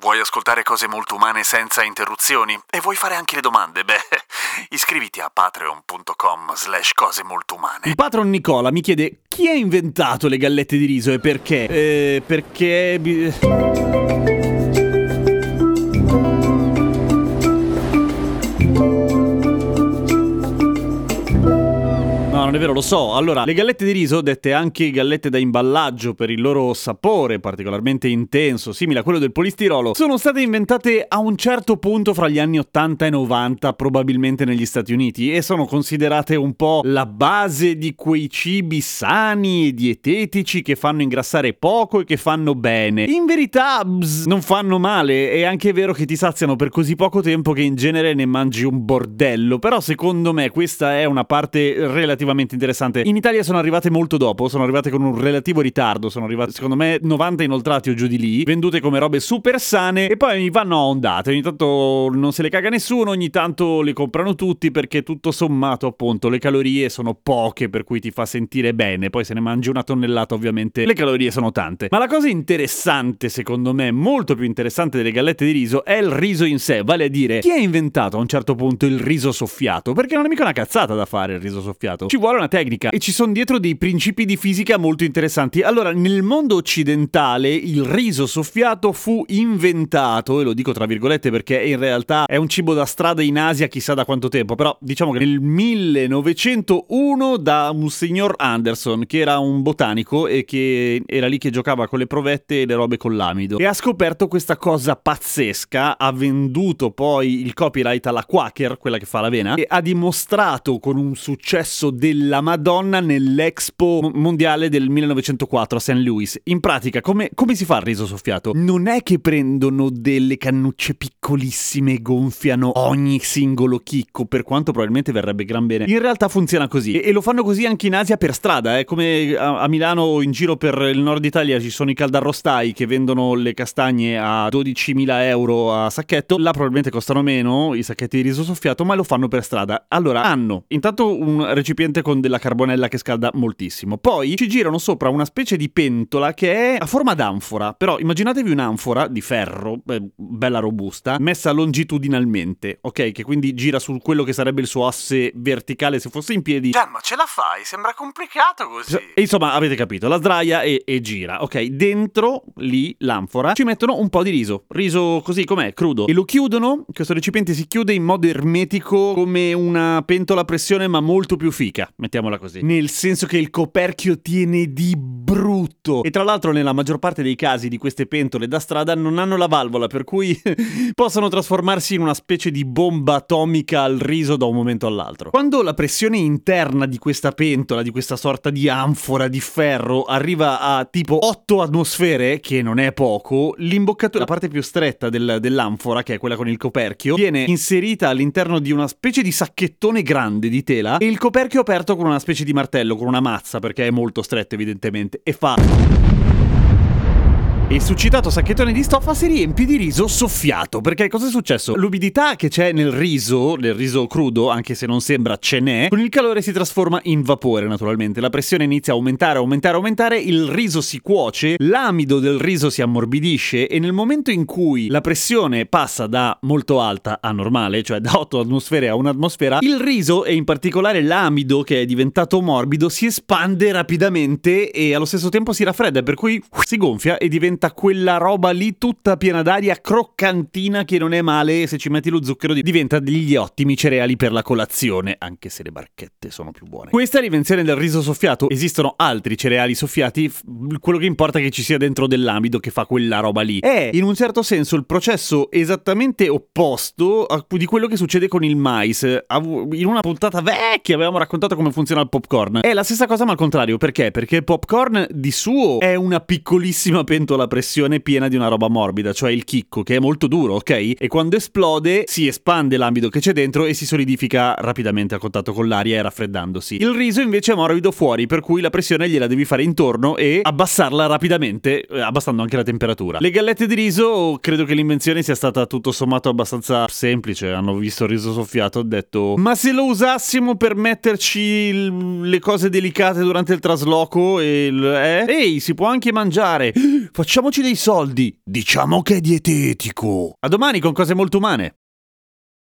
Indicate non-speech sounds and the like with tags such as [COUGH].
vuoi ascoltare cose molto umane senza interruzioni? E vuoi fare anche le domande? Beh, [LAUGHS] iscriviti a patreon.com slash cose molto umane. Il patron Nicola mi chiede chi ha inventato le gallette di riso e perché? Eh, perché... vero, lo so. Allora, le gallette di riso, dette anche gallette da imballaggio per il loro sapore particolarmente intenso, simile a quello del polistirolo, sono state inventate a un certo punto fra gli anni 80 e 90, probabilmente negli Stati Uniti, e sono considerate un po' la base di quei cibi sani e dietetici che fanno ingrassare poco e che fanno bene. In verità, bzz, non fanno male, è anche vero che ti saziano per così poco tempo che in genere ne mangi un bordello, però secondo me questa è una parte relativamente interessante. In Italia sono arrivate molto dopo, sono arrivate con un relativo ritardo, sono arrivate secondo me 90 inoltrati o giù di lì, vendute come robe super sane e poi vanno a ondate, ogni tanto non se le caga nessuno, ogni tanto le comprano tutti perché tutto sommato appunto le calorie sono poche per cui ti fa sentire bene, poi se ne mangi una tonnellata ovviamente le calorie sono tante. Ma la cosa interessante secondo me, molto più interessante delle gallette di riso è il riso in sé, vale a dire chi ha inventato a un certo punto il riso soffiato, perché non è mica una cazzata da fare il riso soffiato. Ci vuole una tecnica e ci sono dietro dei principi di fisica molto interessanti. Allora, nel mondo occidentale il riso soffiato fu inventato, e lo dico tra virgolette perché in realtà è un cibo da strada in Asia chissà da quanto tempo, però diciamo che nel 1901 da un signor Anderson, che era un botanico e che era lì che giocava con le provette e le robe con l'amido. E ha scoperto questa cosa pazzesca, ha venduto poi il copyright alla Quaker, quella che fa l'avena, e ha dimostrato con un successo della Madonna nell'Expo mo- mondiale del 1904 a St. Louis. In pratica, come, come si fa il riso soffiato? Non è che prendono delle cannucce piccolissime e gonfiano ogni singolo chicco, per quanto probabilmente verrebbe gran bene. In realtà funziona così. E, e lo fanno così anche in Asia per strada, eh? come a, a Milano o in giro per il nord Italia ci sono i caldarrostai che vendono le castagne a 12.000 euro a sacchetto. Là probabilmente costano meno i sacchetti di riso soffiato, ma lo fanno per strada. Allora, hanno intanto un recipiente con della carbonella che scalda moltissimo. Poi ci girano sopra una specie di pentola che è a forma d'anfora. Però immaginatevi un'anfora di ferro, eh, bella robusta, messa longitudinalmente, ok? Che quindi gira su quello che sarebbe il suo asse verticale se fosse in piedi. Gian, ma ce la fai? Sembra complicato così. E insomma, avete capito, la sdraia e, e gira, ok? Dentro lì l'anfora ci mettono un po' di riso, riso così com'è, crudo, e lo chiudono. Questo recipiente si chiude in modo ermetico come una pentola a pressione, ma molto più fica, mettiamola così. Nel senso che il coperchio tiene di brutto. E tra l'altro, nella maggior parte dei casi di queste pentole da strada non hanno la valvola, per cui [LAUGHS] possono trasformarsi in una specie di bomba atomica al riso da un momento all'altro. Quando la pressione interna di questa pentola, di questa sorta di anfora di ferro, arriva a tipo 8 atmosfere, che non è poco, l'imboccatura, la parte più stretta del- dell'anfora, che è quella con il coperchio, viene inserita all'interno di una specie di sacchettone grande di tela e il coperchio aperto con una specie di martello, con una mazza, perché è molto stretto evidentemente, e fa... Il succitato sacchettone di stoffa si riempie di riso soffiato. Perché cosa è successo? L'umidità che c'è nel riso, nel riso crudo, anche se non sembra ce n'è, con il calore si trasforma in vapore naturalmente. La pressione inizia a aumentare, aumentare, aumentare, il riso si cuoce, l'amido del riso si ammorbidisce e nel momento in cui la pressione passa da molto alta a normale, cioè da 8 atmosfere a un'atmosfera, il riso e in particolare l'amido che è diventato morbido si espande rapidamente e allo stesso tempo si raffredda, per cui si gonfia e diventa quella roba lì tutta piena d'aria croccantina che non è male e se ci metti lo zucchero di- diventa degli ottimi cereali per la colazione, anche se le barchette sono più buone. Questa è l'invenzione del riso soffiato, esistono altri cereali soffiati, quello che importa è che ci sia dentro dell'amido che fa quella roba lì. È in un certo senso il processo esattamente opposto a- di quello che succede con il mais. In una puntata vecchia avevamo raccontato come funziona il popcorn. È la stessa cosa ma al contrario, perché? Perché il popcorn di suo è una piccolissima pentola pressione piena di una roba morbida, cioè il chicco, che è molto duro, ok? E quando esplode si espande l'amido che c'è dentro e si solidifica rapidamente a contatto con l'aria e raffreddandosi. Il riso invece è morbido fuori, per cui la pressione gliela devi fare intorno e abbassarla rapidamente, eh, abbassando anche la temperatura. Le gallette di riso, credo che l'invenzione sia stata tutto sommato abbastanza semplice. Hanno visto il riso soffiato, ho detto: Ma se lo usassimo per metterci il- le cose delicate durante il trasloco e il. Eh? Ehi, si può anche mangiare. [GASPS] Facciamoci dei soldi. Diciamo che è dietetico. A domani con cose molto umane.